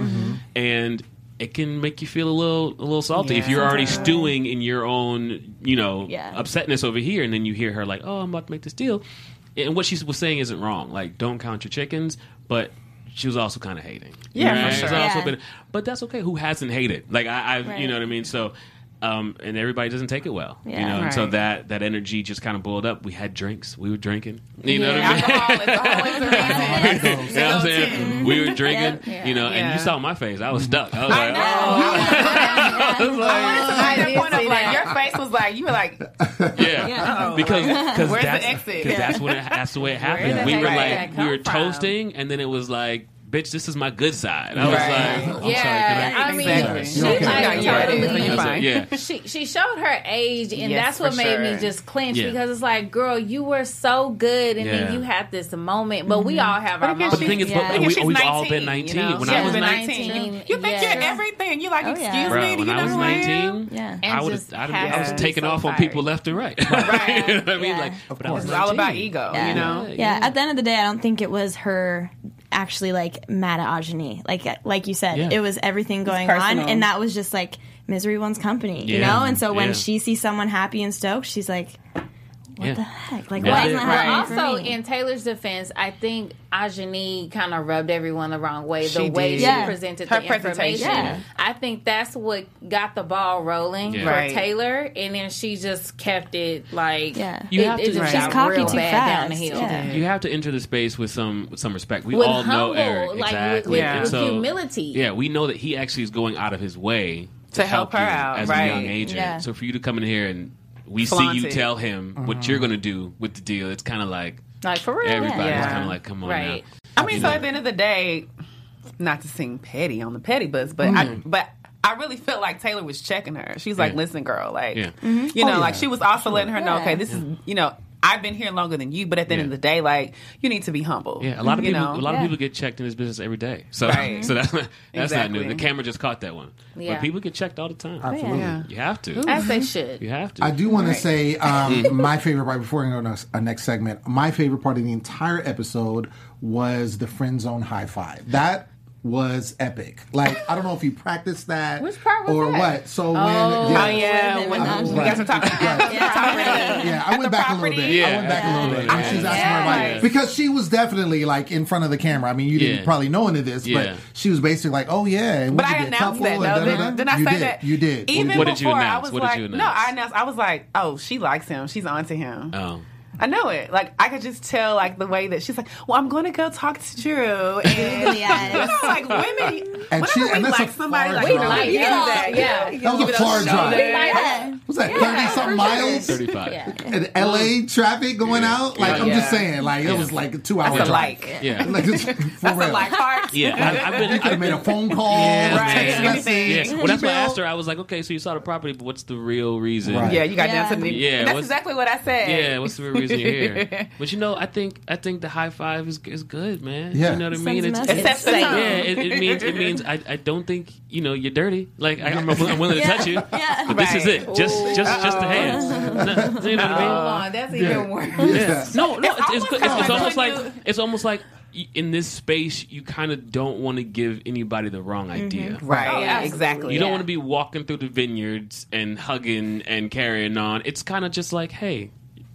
and it can make you feel a little a little salty if you're already stewing in your own you know Yeah. upsetness over here, and then you hear her like, "Oh, I'm about to make this deal," and what she was saying isn't wrong. Like, don't count your chickens, but. She was also kind of hating. Yeah, for Right? sure. It's also Yeah. been- but that's okay. Who hasn't hated? Like I, I you Right. know what I mean. So, um, and everybody doesn't take it well. You Yeah. know, and so that that energy just kind of boiled up. We had drinks. We were drinking. You know Yeah. what I mean? Alcohol is always a. <laughs> You know what I'm saying? We were drinking, Yeah. you know, and you saw my face. I was stuck. I was I like, know. oh. <laughs> I was like, I did that point like your <laughs> face was like you were like yeah, because because that's that's it, that's the way it happened. we were like we were toasting, and then it was like. Bitch, this is my good side. I was Right. like, I'm yeah, sorry, can I? I mean, Exactly. she You're okay. like totally- right. So you're I was fine. like, yeah. she she showed her age, and Yes, that's what for made me just clench Yeah. because it's like, girl, you were so good, and Yeah. then you had this moment. But we mm-hmm. all have our But again, moments. But the thing is, Yeah. but Look we, at she's we've all 19, been 19. you know? When She I was 19, 19. You think Yeah. you're everything. You're like, Oh, excuse. Bro, me. do when you I know was who I am? 19, Yeah. I would just have have I was taking off on people left and right. <laughs> Right. you know what I mean? Like, but I was It's all about ego, you know? Yeah, at the end of the day, I don't think it was her actually like mad at Ajani. Like like you said, Yeah. it was everything going on, and that was just like misery one's company, you know. And so when Yeah. she sees someone happy and stoked, she's like, what Yeah. the heck? Like, Yeah. why isn't that But happening for also, in Taylor's defense, I think Ajani kind of rubbed everyone the wrong way. She the way did. she Yeah. presented Her the presentation. information. Yeah. I think that's what got the ball rolling Yeah. for Right. Taylor, and then she just kept it like Yeah. You it, have it to- just Right. She's cocky too fast. down the hill. Yeah. You have to enter the space with some with some respect. We With all know Eric like, exactly, with- and with so humility. Yeah, we know that he actually is going out of his way To help her you out, as right. a young agent. Yeah. So for you to come in here and we Flaunt see you it. tell him what you're mm-hmm. going to do with the deal, it's kind of like Like for real. everybody's Yeah. kind of like, come on Right. now. I mean, You so know. at the end of the day, not to seem petty on the petty bus, but I, mm-hmm. but I really felt like Taylor was checking her. She's like, Yeah. "Listen, girl, like, Yeah. Mm-hmm. you know, Oh, like she was also letting her know, Yeah. okay, this is, you know, I've been here longer than you, but at the end of the day, like, you need to be humble. Yeah, a lot of people. know? a lot Yeah. of people get checked in this business every day. So, Right. <laughs> so that, that's not new. The camera just caught that one. Yeah. But people get checked all the time. Absolutely. Yeah. You have to. As they should. You have to. I do want to say um, <laughs> my favorite part before we go to our next segment. My favorite part of the entire episode was the friend zone high five. That was epic. Like I don't know if you practiced that Which part was or that? what. So when Oh yeah, oh, When when, they- we got some talk. Right. Yeah, I went the back a little bit. Yeah. I went back a little bit. Yeah. She's asking Yeah. her like because she was definitely like in front of the camera. I mean, you didn't Yeah. probably know any of this, Yeah. but she was basically like, "Oh yeah." And But I you be a announced that. and No, didn't I you say did. that? You did. Even What did you before, I announce? was What did like, you no. I announced. I was like, oh, she likes him. She's onto him. oh. I know it. Like I could just tell, like the way that she's like, "Well, I'm going to go talk to Drew." And <laughs> Yes. like women, And whenever she- we and that's a like somebody, like we like Yeah. do that. Yeah, That was a far drive. Yeah. Was that thirty something miles? 35. Yeah. And LA traffic going out? Like I'm just saying, like it was like a two hour drive. like. Yeah. <laughs> Like, it's- for That's real. like part. Yeah, I, I've been. You could I've made a phone call, Yeah, text message. Yeah. Well, that's why I asked her. I was like, okay, so you saw the property, but what's the real reason? Yeah, you got Yeah. down to the. Yeah, that's exactly what I said. Yeah, what's the real reason <laughs> you're here? <laughs> But you know, I think I think the high five is is good, man. Yeah. You know what I mean? Sends a It's, message. It It's yeah, it, it means it means I, I don't think you know you're dirty. Like I, I'm, I'm willing to Yeah. touch you, <laughs> Yeah. but this is it. Just just just the oh. hands. <laughs> No, you know what I mean? Hold on, that's even worse. Yeah. No, no, it's, it's, almost good. it's, it's like almost like it's almost like in this space you kind of don't want to give anybody the wrong mm-hmm. idea. Right. Oh, yeah, exactly. You don't want to be walking through the vineyards and hugging and carrying on. It's kind of just like, hey,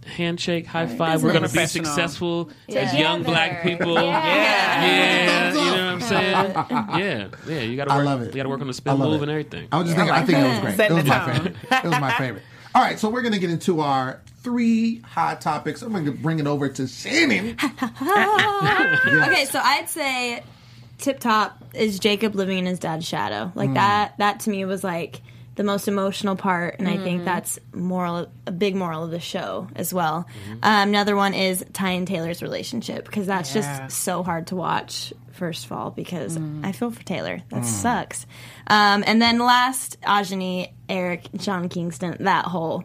handshake, high five. We're gonna be Professional. successful as young black people. Yeah. Yeah, you know what I'm saying? <laughs> Yeah, yeah. You gotta I work. love it. You gotta work on the I spin move it. and everything. I was just thinking. I think it was great. Setting it was my favorite. It was my favorite. All right, so we're going to get into our three hot topics. I'm going to bring it over to Shannon. <laughs> Okay, so I'd say tip top is Jacob living in his dad's shadow. Like hmm. that that to me was like the most emotional part and I think that's moral a big moral of the show as well. Um, another one is Ty and Taylor's relationship because that's Yeah. just so hard to watch first of all because I feel for Taylor. That sucks. Um, and then last Ajani, Eric, John Kingston, that whole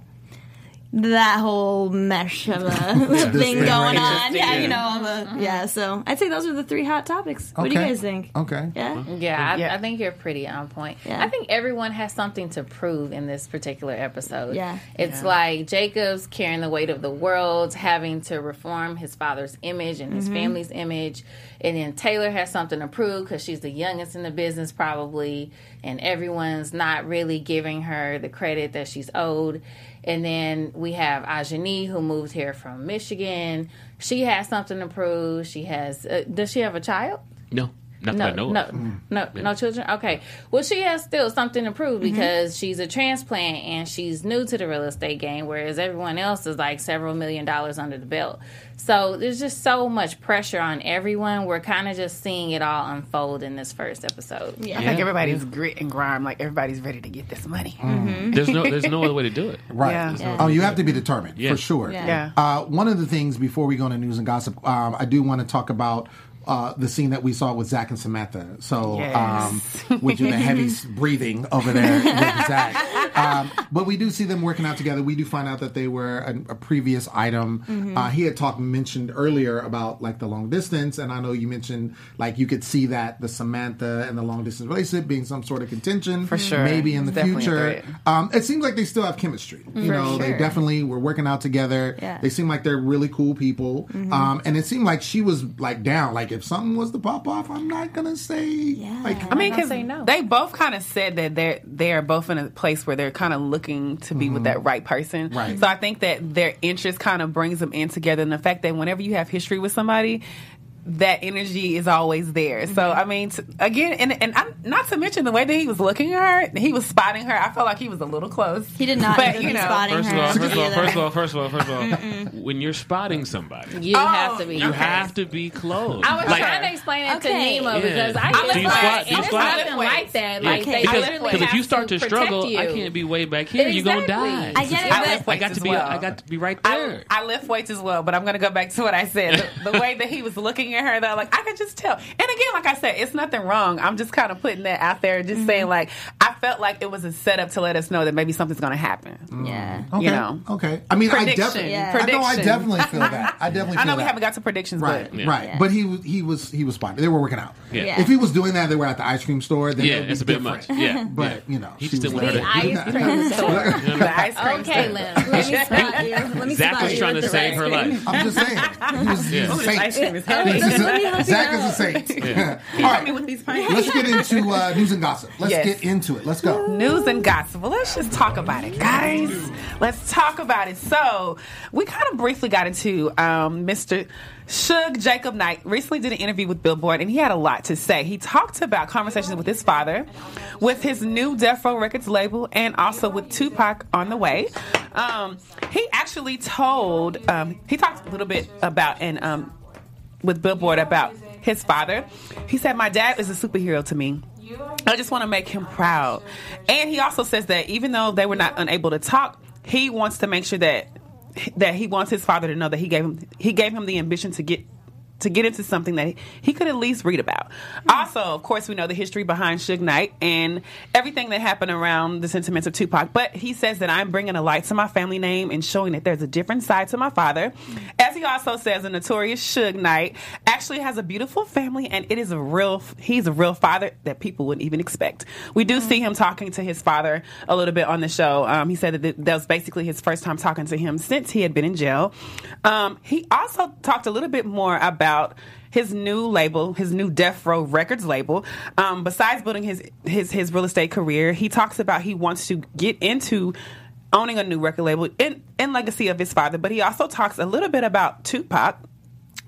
that whole mesh of a <laughs> thing thing going right on. Yeah, you know, all the, mm-hmm. yeah. So I'd say those are the three hot topics. What do you guys think? Okay. Yeah. Yeah, I, Yeah. I think you're pretty on point. Yeah. I think everyone has something to prove in this particular episode. Yeah. It's like Jacob's carrying the weight of the world, having to reform his father's image and his mm-hmm. family's image. And then Taylor has something to prove because she's the youngest in the business, probably. And everyone's not really giving her the credit that she's owed. And then we have Ajani, who moved here from Michigan. She has something to prove. She has, uh, does she have a child? No, not No, that I know. no, of. no, no children. Okay, well, she has still something to prove Mm-hmm. because she's a transplant and she's new to the real estate game, whereas everyone else is like several million dollars under the belt. So there's just so much pressure on everyone. We're kind of just seeing it all unfold in this first episode. Yeah. I think everybody's grit and grime. Like everybody's ready to get this money. There's no there's no other way to do it. <laughs> Right. Yeah. Yeah. Oh, you have to be determined Yeah. for sure. Yeah. Yeah. Uh, one of the things before we go into news and gossip, um, I do want to talk about uh, the scene that we saw with Zach and Samantha. So, Yes. um, is the heavy <laughs> breathing over there with Zach. Um, but we do see them working out together. We do find out that they were a, a previous item. Uh, he had talked mentioned earlier about like the long distance, and I know you mentioned like you could see that the Samantha and the long distance relationship being some sort of contention For sure. maybe in the definitely future. Um, it seems like they still have chemistry. You know, they definitely were working out together. Yeah. They seem like they're really cool people. Um, and it seemed like she was like down. Like if something was to pop off, I'm not gonna say. Yeah. Like I mean, because say no. they both kind of said that they're they're both in a place where they're kind of looking to be with mm-hmm. that right person. Right. So I think that their interest kind of brings them in together, and the fact that whenever you have history with somebody. That energy is always there. So mm-hmm. I mean, t- again, and and I'm, not to mention the way that he was looking at her, he was spotting her. I felt like he was a little close. He did not But, you be know, spotting First of her. all, first of all, first of all, first of all, first of all, when you're spotting somebody, You oh. have to be. you have to be close. I was Like- trying to explain it Okay. to Nemo Yeah. because I Do get you it, squat? And? It's nothing like that. Yeah. Like they because because if you start to, protect struggle, you. I can't be way back here. You're gonna die. I get it, I but lift I weights got to as be. well. I got to be right there. I lift weights as well, but I'm going to go back to what I said. The, the way that he was looking at her, though, like I could just tell. And again, like I said, it's nothing wrong. I'm just kind of putting that out there, just saying mm-hmm. like I felt like it was a setup to let us know that maybe something's going to happen. Mm. Yeah. okay, you know. okay. I mean, I definitely, Yeah. I know, I definitely feel that. I <laughs> definitely. Feel. I know we that. haven't got to predictions, Right, but Yeah. right. Yeah. But he was he was he was spotting. They were working out. Yeah. If he was doing that, they were at the ice cream store. Then yeah, it be it's a bit different. much. Yeah, But you know, He she just was didn't want her like- to- Ice cream <laughs> store. <laughs> the ice cream Okay. Lynn. Let me spot you. Let me Zach spot was you trying to save her life. I'm just saying. He was, he's Yeah. a This saint. ice cream is a- Let me help you Zach is a saint. <laughs> Yeah. All me with these pints. let's get into uh, news and gossip. Let's Yes. get into it. Let's go. News and gossip. Well, let's just talk about it, guys. Let's talk about it. So, we kind of briefly got into um, Mr. Suge Jacob Knight recently did an interview with Billboard, and he had a lot to say. He talked about conversations with his father, with his new Death Row Records label, and also with Tupac on the way. Um, he actually told, um, he talked a little bit about, and um, with Billboard about his father. He said, My dad is a superhero to me. I just want to make him proud. And he also says that even though they were not unable to talk, he wants to make sure that that he wants his father to know that he gave him he gave him the ambition to get to get into something that he could at least read about. Also, of course, we know the history behind Suge Knight and everything that happened around the sentiments of Tupac. But he says that I'm bringing a light to my family name and showing that there's a different side to my father. As he also says, the notorious Suge Knight actually has a beautiful family, and it is a real. He's a real father that people wouldn't even expect. We do see him talking to his father a little bit on the show. Um, he said that that was basically his first time talking to him since he had been in jail. Um, he also talked a little bit more about his new label, his new Death Row Records label. Um, besides building his his his real estate career, he talks about he wants to get into owning a new record label in in legacy of his father. But he also talks a little bit about Tupac.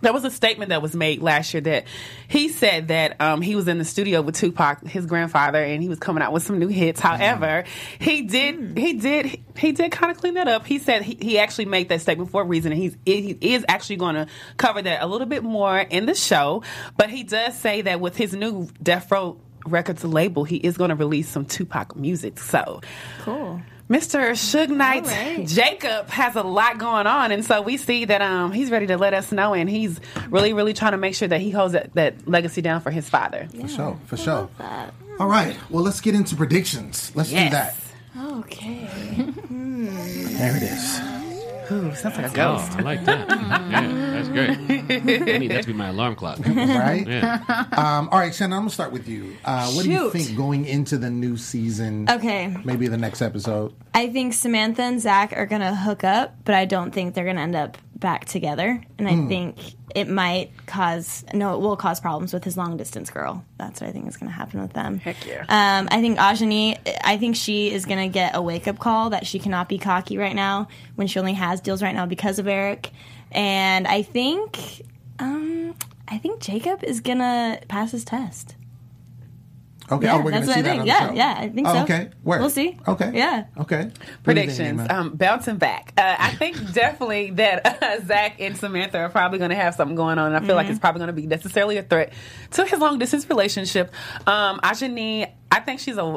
There was a statement that was made last year that he said that um, he was in the studio with Tupac, his grandfather, and he was coming out with some new hits. However, he did he did he did kind of clean that up. He said he, he actually made that statement for a reason, and he's he is actually going to cover that a little bit more in the show. But he does say that with his new Death Row Records label, he is going to release some Tupac music. So Cool. Mr. Suge Knight All right. Jacob has a lot going on, and so we see that um, he's ready to let us know, and he's really, really trying to make sure that he holds that, that legacy down for his father. For sure. For sure. All right. Well, let's get into predictions. Let's do that. Okay. There it is. Ooh, sounds like a Oh, ghost. I like that. <laughs> yeah, that's great. I need that to be my alarm clock. <laughs> Right? Yeah. Um, all right, Shannon, I'm going to start with you. Uh, what do you Shoot. think going into the new season? Okay. Maybe the next episode. I think Samantha and Zach are gonna hook up, but I don't think they're gonna end up back together. And I think it might cause no, it will cause problems with his long distance girl. That's what I think is gonna happen with them. Heck yeah. Um, I think Ajani, I think she is gonna get a wake up call that she cannot be cocky right now when she only has deals right now because of Eric. And I think, um, I think Jacob is gonna pass his test. Okay. Yeah, oh, we're going that's to what see I that think. on the Yeah, show. yeah, I think Oh, so. Okay. Where? We'll see. Okay. Yeah. Okay. What do you think, Predictions. Nima? Um, bouncing back. Uh, I think <laughs> definitely that <laughs> uh, Zach and Samantha are probably going to have something going on. And I feel like it's probably going to be necessarily a threat to his long distance relationship. Um, Ajani, I think she's a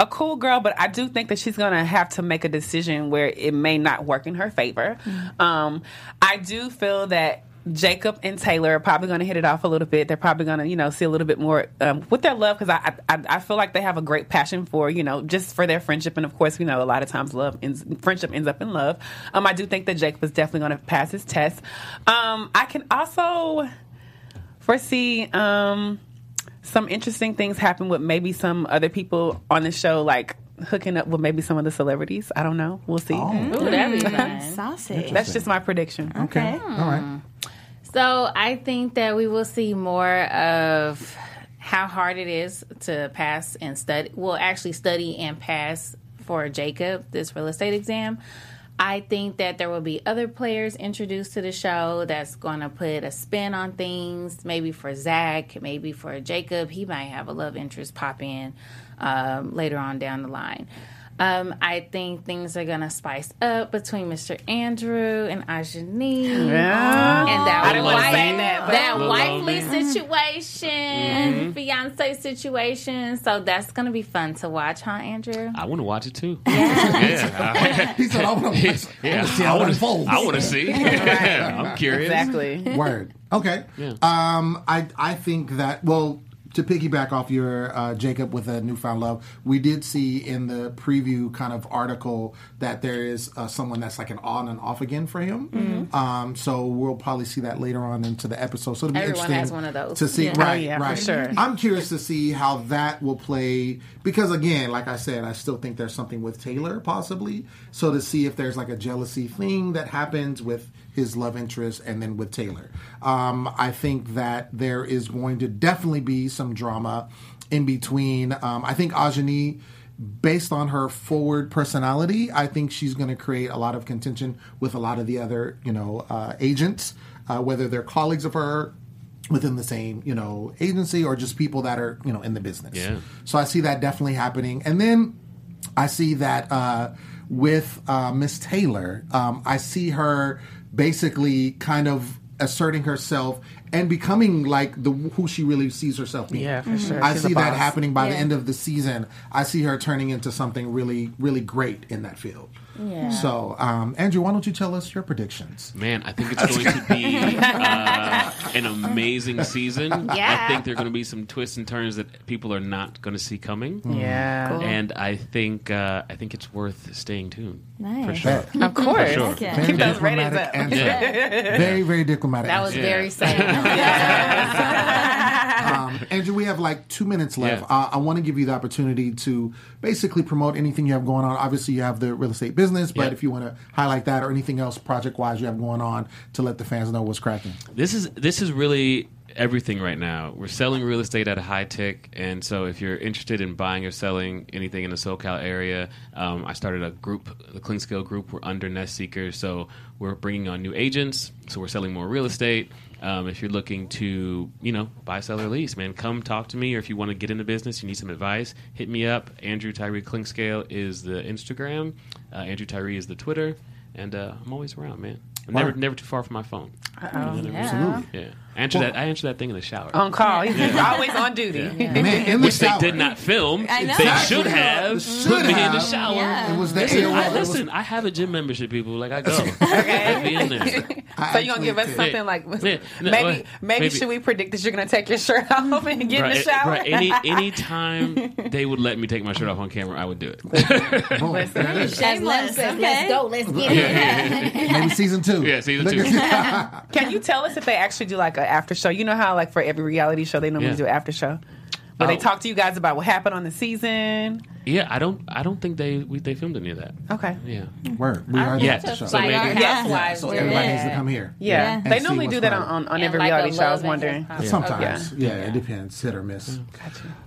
a cool girl, but I do think that she's going to have to make a decision where it may not work in her favor. Um, I do feel that Jacob and Taylor are probably going to hit it off a little bit. They're probably going to, you know, see a little bit more um, with their love because I, I I feel like they have a great passion for, you know, just for their friendship. And of course, you know, a lot of times love ends, friendship ends up in love. Um, I do think that Jacob is definitely going to pass his test. Um, I can also foresee um, some interesting things happen with maybe some other people on the show, like hooking up with maybe some of the celebrities. I don't know. We'll see. Ooh, that'd be fun. Saucy. That's just my prediction. Okay. All right. So I think that we will see more of how hard it is to pass and study. Well, actually study and pass for Jacob this real estate exam. I think that there will be other players introduced to the show that's going to put a spin on things. Maybe for Zach, maybe for Jacob. He might have a love interest pop in um, later on down the line. Um, I think things are gonna spice up between Mr. Andrew and Ajani. Yeah. And that I wife- that, but- that Little wifely lonely. situation, fiance situation. So that's gonna be fun to watch, huh, Andrew? I want to watch it too. Yeah, <laughs> He said, "I want to <laughs> watch. I yeah. want to see I how it want unfolds." to. I want to see. I'm curious. Exactly. Word. Okay. Um, I I think that well. To piggyback off your uh, Jacob with a newfound love, we did see in the preview kind of article that there is uh, someone that's like an on and off again for him. Um, so we'll probably see that later on into the episode. So it'll be Everyone interesting has one of those. to see. Yeah. Right, Oh, yeah, for right. sure. I'm curious to see how that will play because again, like I said, I still think there's something with Taylor possibly. So to see if there's like a jealousy thing that happens with his love interest and then with Taylor. Um, I think that there is going to definitely be some drama in between. Um, I think Ajani, based on her forward personality, I think she's going to create a lot of contention with a lot of the other, you know, uh, agents, uh, whether they're colleagues of her within the same, you know, agency or just people that are, you know, in the business. Yeah. So I see that definitely happening. And then I see that uh, with uh, Miss Taylor, um, I see her basically kind of asserting herself and becoming like the who she really sees herself being. Yeah, for mm-hmm. sure. I She's see that happening by the end of the season. I see her turning into something really, really great in that field. Yeah. So, um, Andrew, why don't you tell us your predictions? Man, I think it's going to be uh, an amazing season. Yeah. I think there are going to be some twists and turns that people are not going to see coming. Yeah. And I think uh, I think it's worth staying tuned. Nice. For sure. Bet. Of course. Sure. Okay. Very Keep those diplomatic up. answer. Yeah. Very, very diplomatic. That was answer. very sad. <laughs> um, Andrew, we have like two minutes left. Yeah. Uh, I want to give you the opportunity to basically promote anything you have going on. Obviously, you have the real estate business, but Yeah. if you want to highlight that or anything else project wise you have going on to let the fans know what's cracking. This is this is really everything right now. We're selling real estate at a high tick, and so if you're interested in buying or selling anything in the SoCal area, um, I started a group, the Clinkscale Group. We're under Nest Seekers, so we're bringing on new agents. So we're selling more real estate. Um, if you're looking to, you know, buy, sell, or lease, man, come talk to me. Or if you want to get into business, you need some advice, hit me up. Andrew Tyree Clinkscale is the Instagram. Uh, Andrew Tyree is the Twitter, and uh, I'm always around, man. I'm never, never too far from my phone. Absolutely. Yeah, I answer that. I answer that thing in the shower. On call. He's <laughs> always on duty. Man, in the which they did not film. I know. They Exactly. should have Should put me in the shower. Yeah. It was the Listen, AOL. I, It was- I have a gym membership, people. Like I go, <laughs> I be in there. I <laughs> So you gonna give us actually- something like Yeah. No, maybe, wait. maybe Maybe. should we predict that you're gonna take your shirt off and get in the shower? right. Any any time they would let me take my shirt off on camera, I would do it. Oh, there it is. As Lim says, let's go, let's get it. Maybe season two. Yeah, season two. Can you tell us if they actually do like an after show? You know how like for every reality show they normally Yeah. do an after show. Where they Oh. talk to you guys about what happened on the season. Yeah, I don't. I don't think they we, they filmed any of that. Okay. Yeah. Word. We are Yeah. the show. So like maybe- our Yeah. So everybody needs to come here. Yeah. Yeah. They normally do that fun. on, on, on every like reality show. I was wondering. hip. Sometimes. Okay. Yeah, it depends. Hit or miss.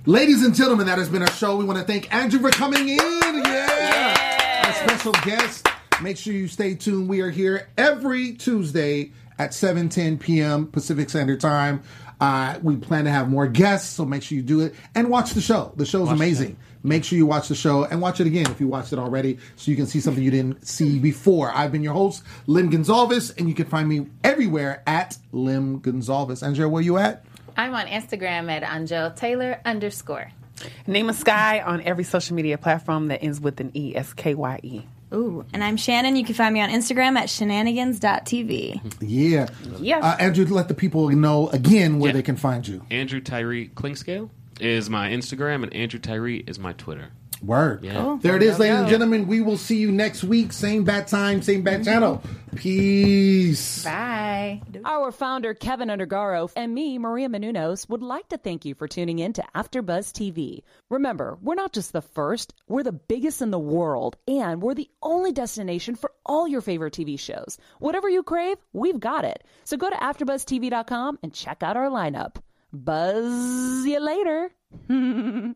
Ladies and gentlemen, that has been our show. We want to thank Andrew for coming in. Yeah. Our special guest. Make sure you stay tuned. We are here every Tuesday at 7:10 p.m. Pacific Standard Time. Uh, we plan to have more guests, so make sure you do it and watch the show. The show is amazing. Make sure you watch the show and watch it again if you watched it already, so you can see something you didn't see before. I've been your host, Lim Gonzalez, and you can find me everywhere at Lim Gonzalez. Andrea, where you at? I'm on Instagram at Angel Taylor underscore. Nima Skye on every social media platform that ends with an E S K Y E. Ooh, and I'm Shannon. You can find me on Instagram at shenanigans.tv. Yeah. Yeah. Uh, Andrew, let the people know again where Yeah. they can find you. Andrew Tyree Clinkscale is my Instagram, and Andrew Tyree is my Twitter. Word. Yeah. Cool. There it is, There we ladies and gentlemen. We will see you next week. Same bat time, same bat channel. Peace. Bye. Our founder, Kevin Undergaro, and me, Maria Menounos, would like to thank you for tuning in to AfterBuzz TV. Remember, we're not just the first, we're the biggest in the world, and we're the only destination for all your favorite TV shows. Whatever you crave, we've got it. So go to AfterBuzzTV.com and check out our lineup. Buzz you later. <laughs>